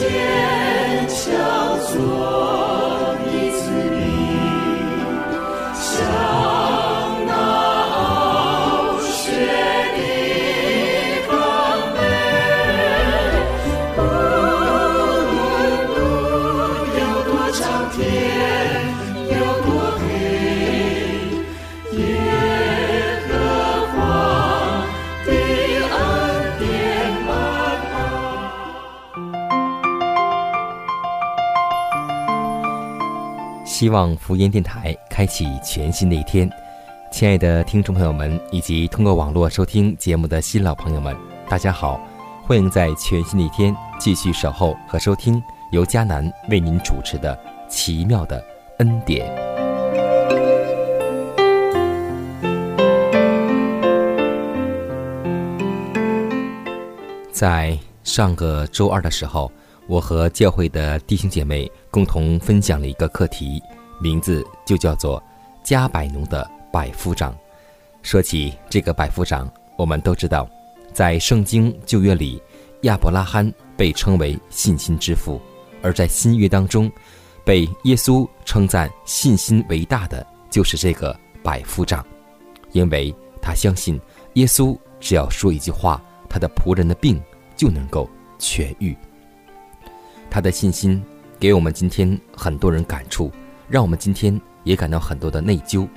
坚强做。希望福音电台开启全新的一天，亲爱的听众朋友们，以及通过网络收听节目的新老朋友们，大家好！欢迎在全新的一天继续守候和收听由迦南为您主持的《奇妙的恩典》。在上个周二的时候。我和教会的弟兄姐妹共同分享了一个课题，名字就叫做“加百农的百夫长”。说起这个百夫长，我们都知道，在圣经旧约里，亚伯拉罕被称为信心之父；而在新约当中，被耶稣称赞信心为大的就是这个百夫长，因为他相信耶稣只要说一句话，他的仆人的病就能够痊愈。他的信心给我们今天很多人感触，让我们今天也感到很多的内疚，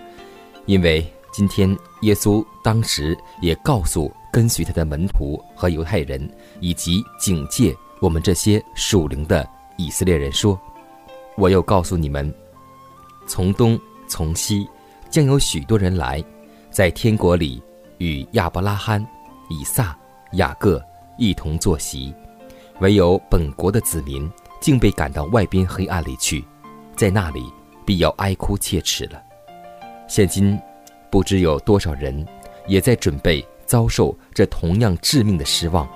因为今天耶稣当时也告诉跟随他的门徒和犹太人，以及警戒我们这些属灵的以色列人说：“我又告诉你们，从东从西将有许多人来，在天国里与亚伯拉罕、以撒、雅各一同坐席。”唯有本国的子民竟被赶到外边黑暗里去，在那里必要哀哭切齿了。现今不知有多少人也在准备遭受这同样致命的失望。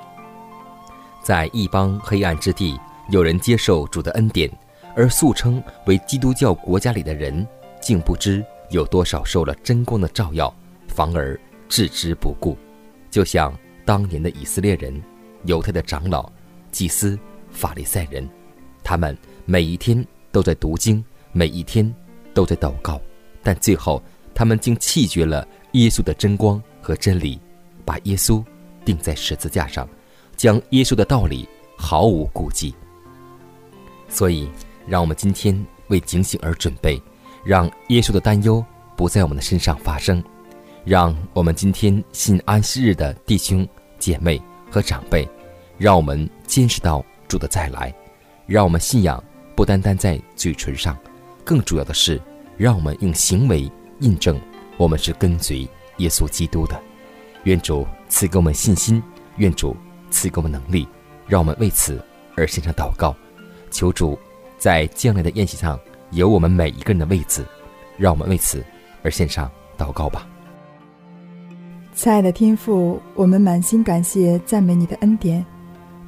在一邦黑暗之地，有人接受主的恩典，而素称为基督教国家里的人，竟不知有多少受了真光的照耀，反而置之不顾。就像当年的以色列人，犹太的长老。祭司、法利赛人，他们每一天都在读经，每一天都在祷告，但最后他们竟弃绝了耶稣的真光和真理，把耶稣钉在十字架上，将耶稣的道理毫无顾忌。所以，让我们今天为警醒而准备，让耶稣的担忧不在我们的身上发生，让我们今天信安息日的弟兄姐妹和长辈。让我们坚持到主的再来，让我们信仰不单单在嘴唇上，更主要的是，让我们用行为印证我们是跟随耶稣基督的。愿主赐给我们信心，愿主赐给我们能力，让我们为此而献上祷告，求主在将来的宴席上有我们每一个人的位子，让我们为此而献上祷告吧。亲爱的天父，我们满心感谢赞美你的恩典。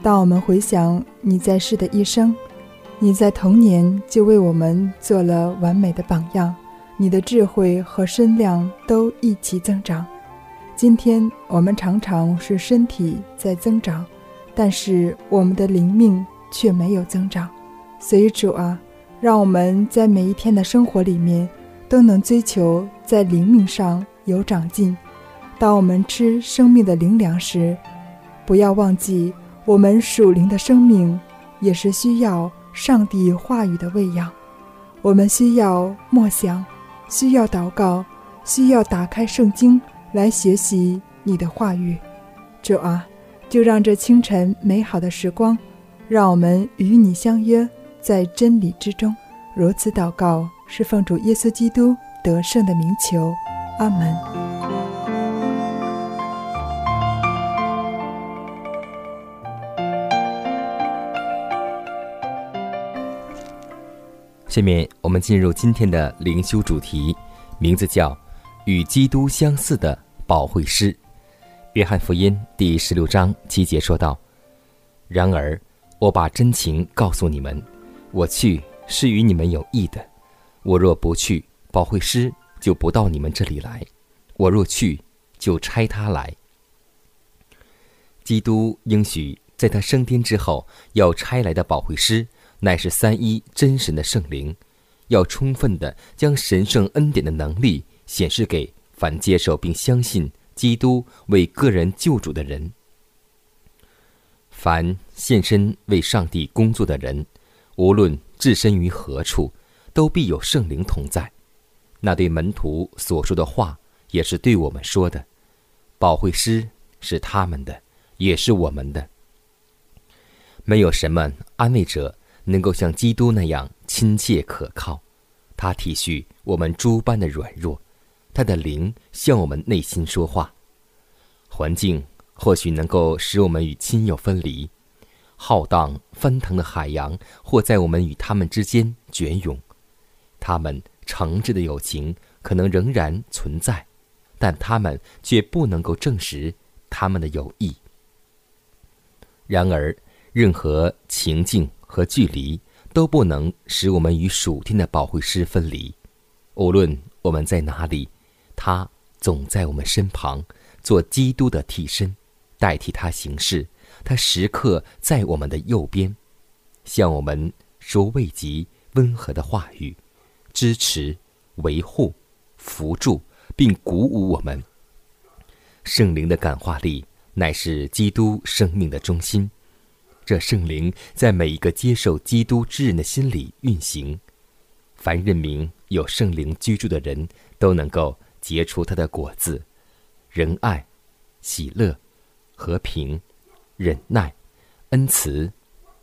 当我们回想你在世的一生，你在童年就为我们做了完美的榜样，你的智慧和身量都一起增长。今天我们常常是身体在增长，但是我们的灵命却没有增长。所以主啊，让我们在每一天的生活里面都能追求在灵命上有长进。当我们吃生命的灵粮时，不要忘记。我们属灵的生命也是需要上帝话语的喂养，我们需要默想，需要祷告，需要打开圣经来学习你的话语。主啊，就让这清晨美好的时光，让我们与你相约在真理之中，如此祷告，是奉主耶稣基督得胜的名求。阿门。下面我们进入今天的灵修主题，名字叫“与基督相似的保惠师”。约翰福音第十六章七节说道：“然而，我把真情告诉你们，我去是与你们有益的。我若不去，保惠师就不到你们这里来；我若去，就差他来。”基督应许在他升天之后要差来的保惠师。乃是三一真神的圣灵，要充分的将神圣恩典的能力显示给凡接受并相信基督为个人救主的人。凡献身为上帝工作的人，无论置身于何处，都必有圣灵同在。那对门徒所说的话，也是对我们说的。保惠师是他们的，也是我们的。没有什么安慰者。能够像基督那样亲切可靠，他体恤我们诸般的软弱，他的灵向我们内心说话。环境或许能够使我们与亲友分离，浩荡翻腾的海洋或在我们与他们之间卷涌，他们诚挚的友情可能仍然存在，但他们却不能够证实他们的友谊。然而，任何情境。和距离都不能使我们与属天的保护师分离。无论我们在哪里，他总在我们身旁，做基督的替身，代替他行事。他时刻在我们的右边，向我们说慰藉、温和的话语，支持、维护、扶助，并鼓舞我们。圣灵的感化力乃是基督生命的中心。这圣灵在每一个接受基督之人的心里运行，凡认明有圣灵居住的人，都能够结出他的果子：仁爱、喜乐、和平、忍耐、恩慈、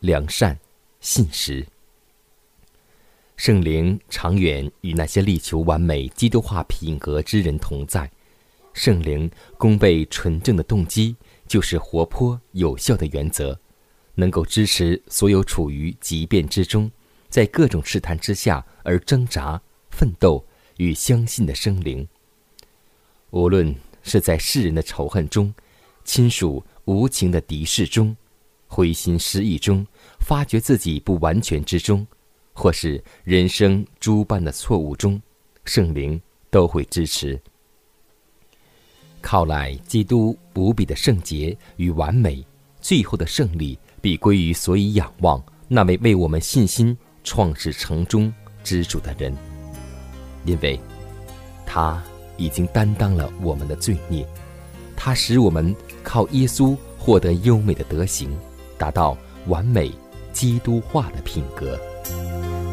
良善、信实。圣灵长远与那些力求完美基督化品格之人同在。圣灵供备纯正的动机，就是活泼有效的原则。能够支持所有处于疾变之中，在各种试探之下而挣扎、奋斗与相信的生灵。无论是在世人的仇恨中、亲属无情的敌视中、灰心失意中、发觉自己不完全之中，或是人生诸般的错误中，圣灵都会支持。靠来基督无比的圣洁与完美，最后的胜利。必归于所以仰望那位为我们信心创始成终之主的人，因为，他已经担当了我们的罪孽，他使我们靠耶稣获得优美的德行，达到完美基督化的品格。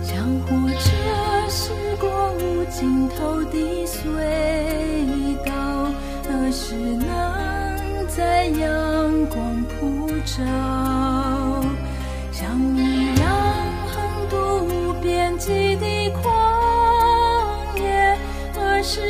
像火车驶过无尽头的隧道，何时能在阳光普照？无边际的旷野，而是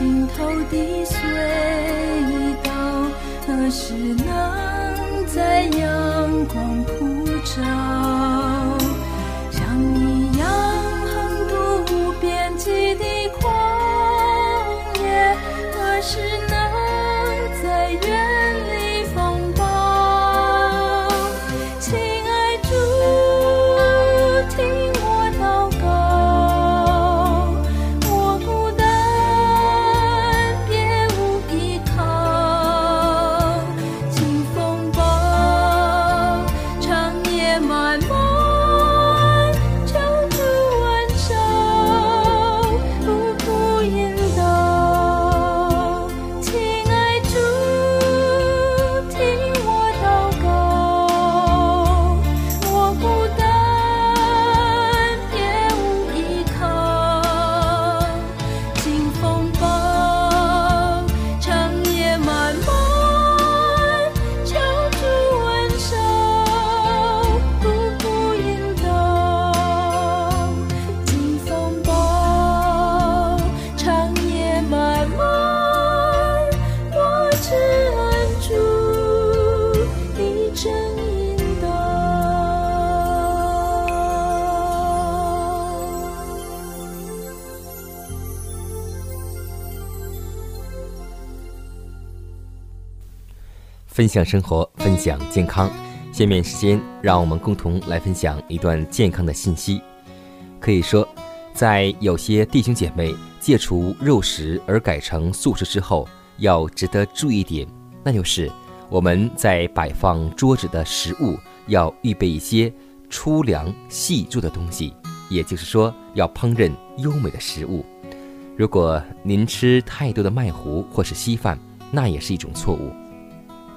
尽头的隧道何时能在阳光普照？分享生活，分享健康。下面时间，让我们共同来分享一段健康的信息。可以说，在有些弟兄姐妹戒除肉食而改成素食之后，要值得注意点，那就是我们在摆放桌子的食物要预备一些粗粮细做的东西，也就是说，要烹饪优美的食物。如果您吃太多的麦糊或是稀饭，那也是一种错误，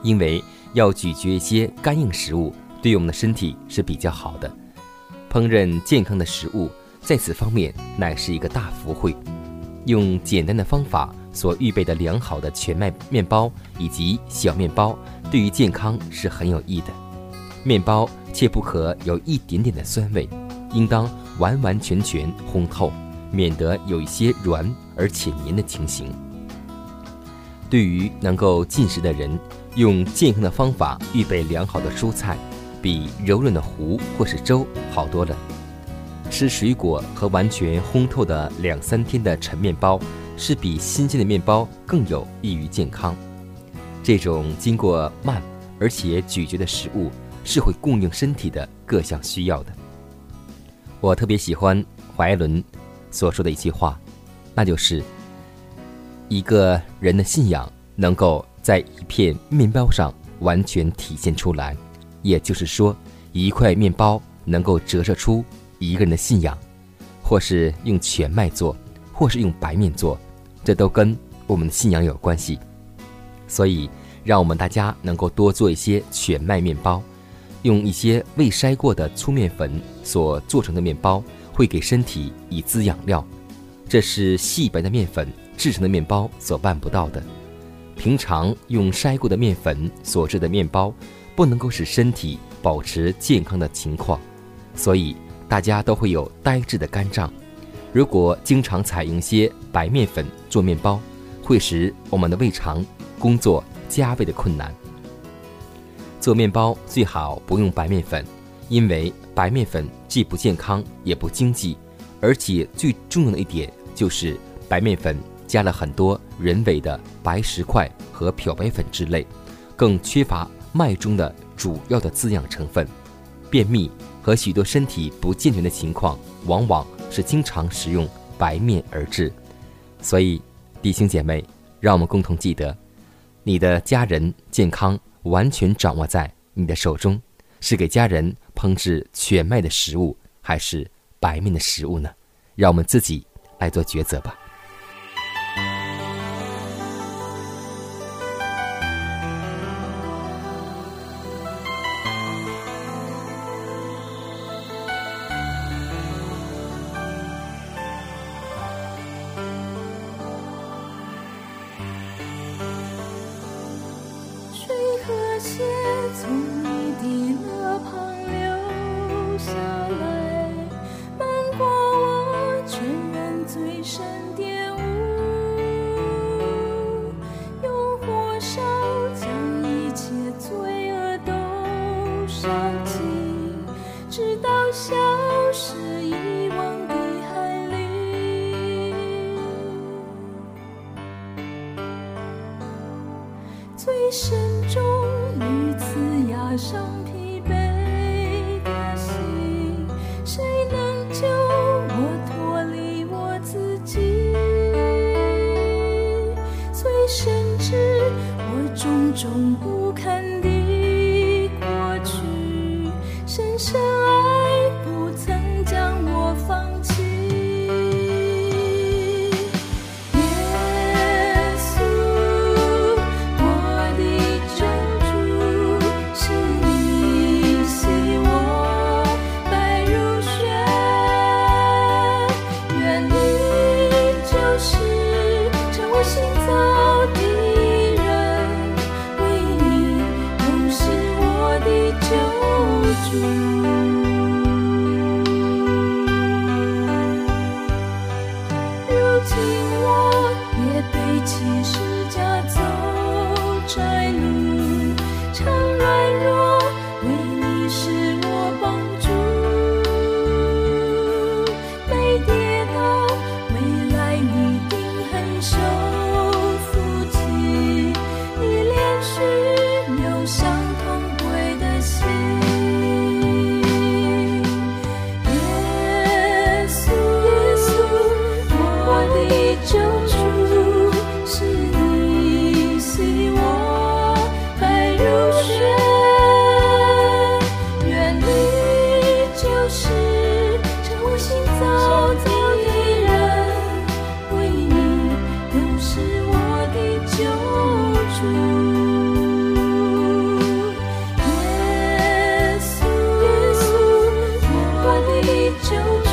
因为要咀嚼一些干硬食物，对我们的身体是比较好的。烹饪健康的食物，在此方面乃是一个大福慧。用简单的方法所预备的良好的全麦面包以及小面包，对于健康是很有益的。面包切不可有一点点的酸味，应当完完全全烘透。免得有一些软而且黏的情形。对于能够进食的人，用健康的方法预备良好的蔬菜，比柔软的糊或是粥好多了。吃水果和完全烘透的两三天的陈面包，是比新鲜的面包更有益于健康。这种经过慢而且咀嚼的食物，是会供应身体的各项需要的。我特别喜欢怀伦。所说的一句话，那就是一个人的信仰能够在一片面包上完全体现出来。也就是说，一块面包能够折射出一个人的信仰，或是用全麦做，或是用白面做，这都跟我们的信仰有关系。所以，让我们大家能够多做一些全麦面包，用一些未筛过的粗面粉所做成的面包。会给身体以滋养料，这是细白的面粉制成的面包所办不到的。平常用筛过的面粉所制的面包，不能够使身体保持健康的情况，所以大家都会有呆滞的肝脏。如果经常采用些白面粉做面包，会使我们的胃肠工作加倍的困难。做面包最好不用白面粉。因为白面粉既不健康也不经济，而且最重要的一点就是白面粉加了很多人为的白石块和漂白粉之类，更缺乏麦中的主要的滋养成分。便秘和许多身体不健全的情况，往往是经常食用白面而致。所以，弟兄姐妹，让我们共同记得，你的家人健康完全掌握在你的手中，是给家人。烹制全麦的食物还是白面的食物呢？让我们自己来做抉择吧。一起是家，走窄路。就。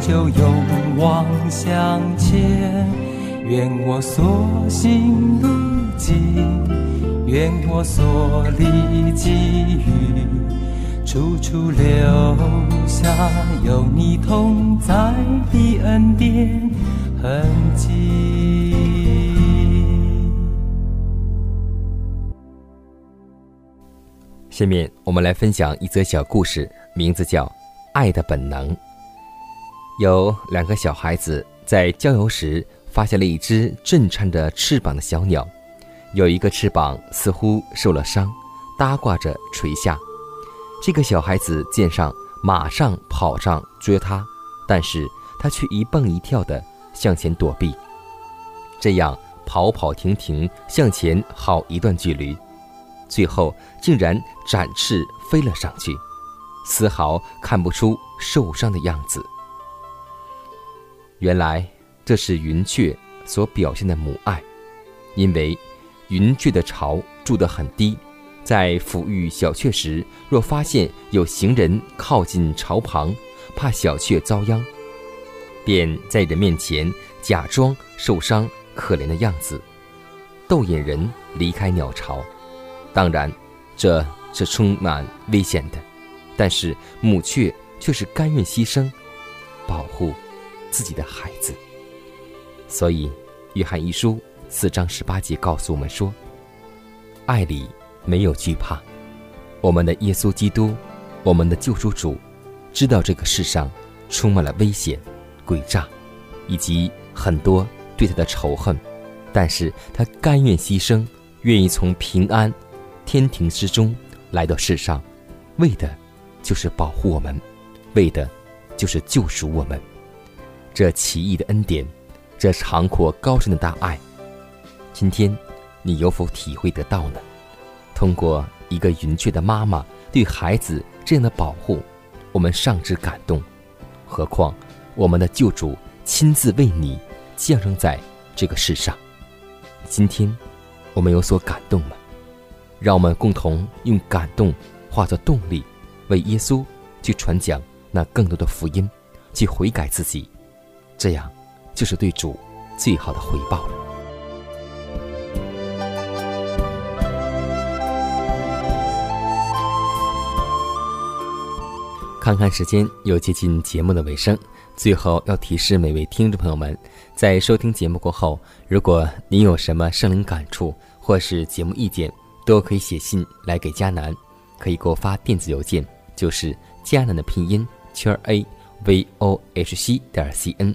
就勇往向前。愿我所行路径，愿我所历际遇。处处留下有你同在的恩典痕迹。下面我们来分享一则小故事，名字叫《爱的本能》。有两个小孩子在郊游时发现了一只震颤着翅膀的小鸟，有一个翅膀似乎受了伤，搭挂着垂下。这个小孩子见上，马上跑上追他，但是他却一蹦一跳的向前躲避，这样跑跑停停向前好一段距离，最后竟然展翅飞了上去，丝毫看不出受伤的样子。原来这是云雀所表现的母爱，因为云雀的巢筑得很低。在抚育小雀时，若发现有行人靠近巢旁，怕小雀遭殃，便在人面前假装受伤可怜的样子，逗引人离开鸟巢。当然，这是充满危险的，但是母雀却是甘愿牺牲，保护自己的孩子。所以，《约翰一书》四章十八节告诉我们说：“爱里。”没有惧怕，我们的耶稣基督，我们的救赎主，知道这个世上充满了危险、诡诈，以及很多对他的仇恨，但是他甘愿牺牲，愿意从平安天庭之中来到世上，为的就是保护我们，为的就是救赎我们。这奇异的恩典，这长阔高深的大爱，今天你有否体会得到呢？通过一个云雀的妈妈对孩子这样的保护，我们尚知感动，何况我们的救主亲自为你降生在这个世上。今天，我们有所感动吗？让我们共同用感动化作动力，为耶稣去传讲那更多的福音，去悔改自己，这样就是对主最好的回报了。看看时间，又接近节目的尾声。最后要提示每位听众朋友们，在收听节目过后，如果您有什么生灵感触或是节目意见，都可以写信来给佳楠，可以给我发电子邮件，就是佳楠的拼音圈 a v o h c 点 c n。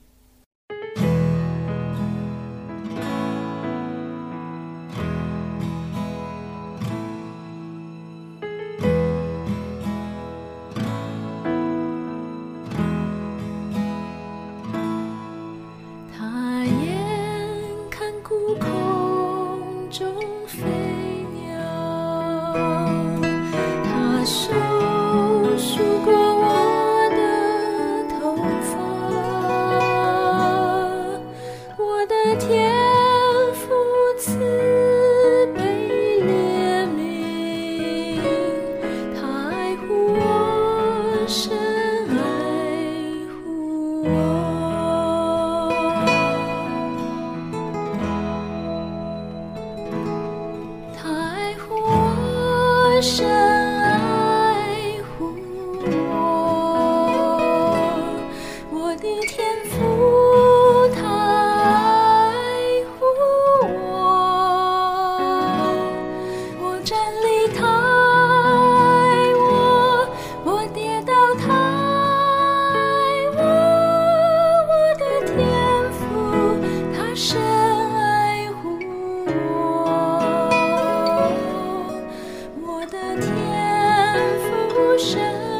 无声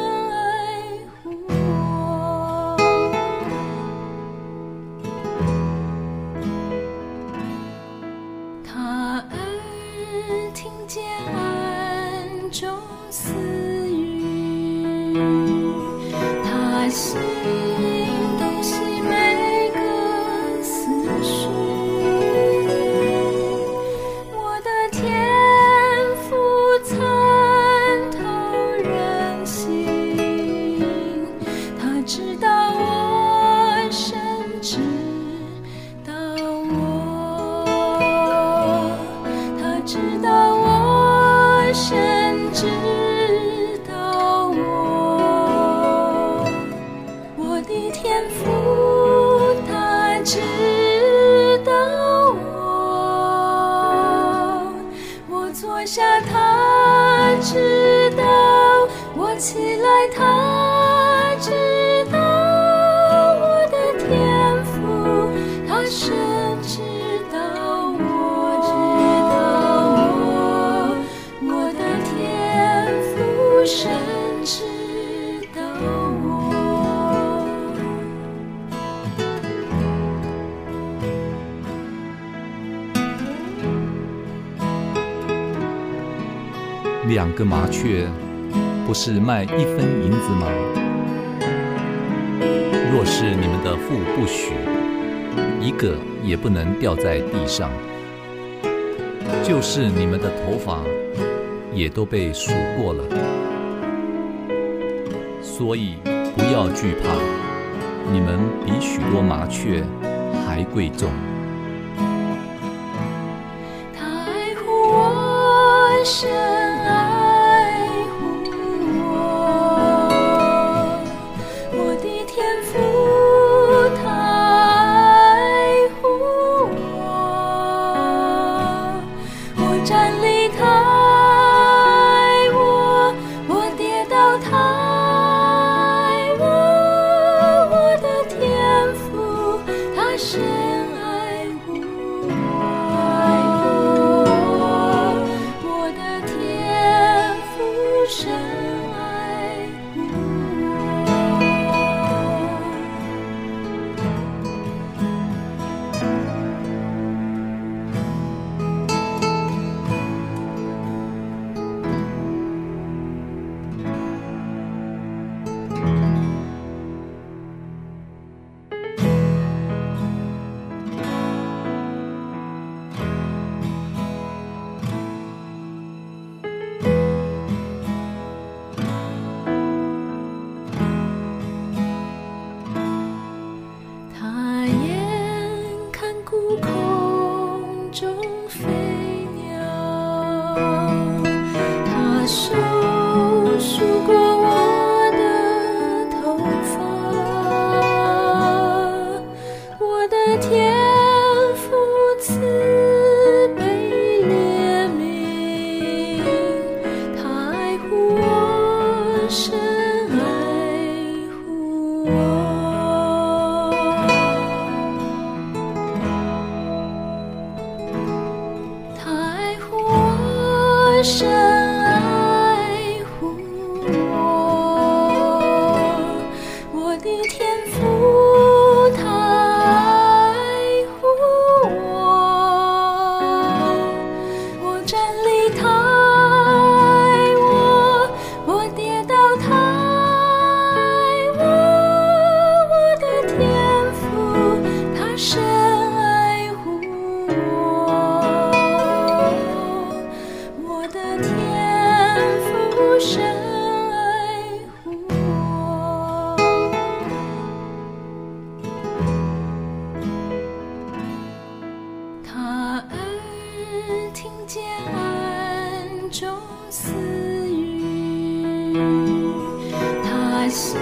两个麻雀，不是卖一分银子吗？若是你们的父不许，一个也不能掉在地上。就是你们的头发，也都被数过了。所以不要惧怕，你们比许多麻雀还贵重。太他心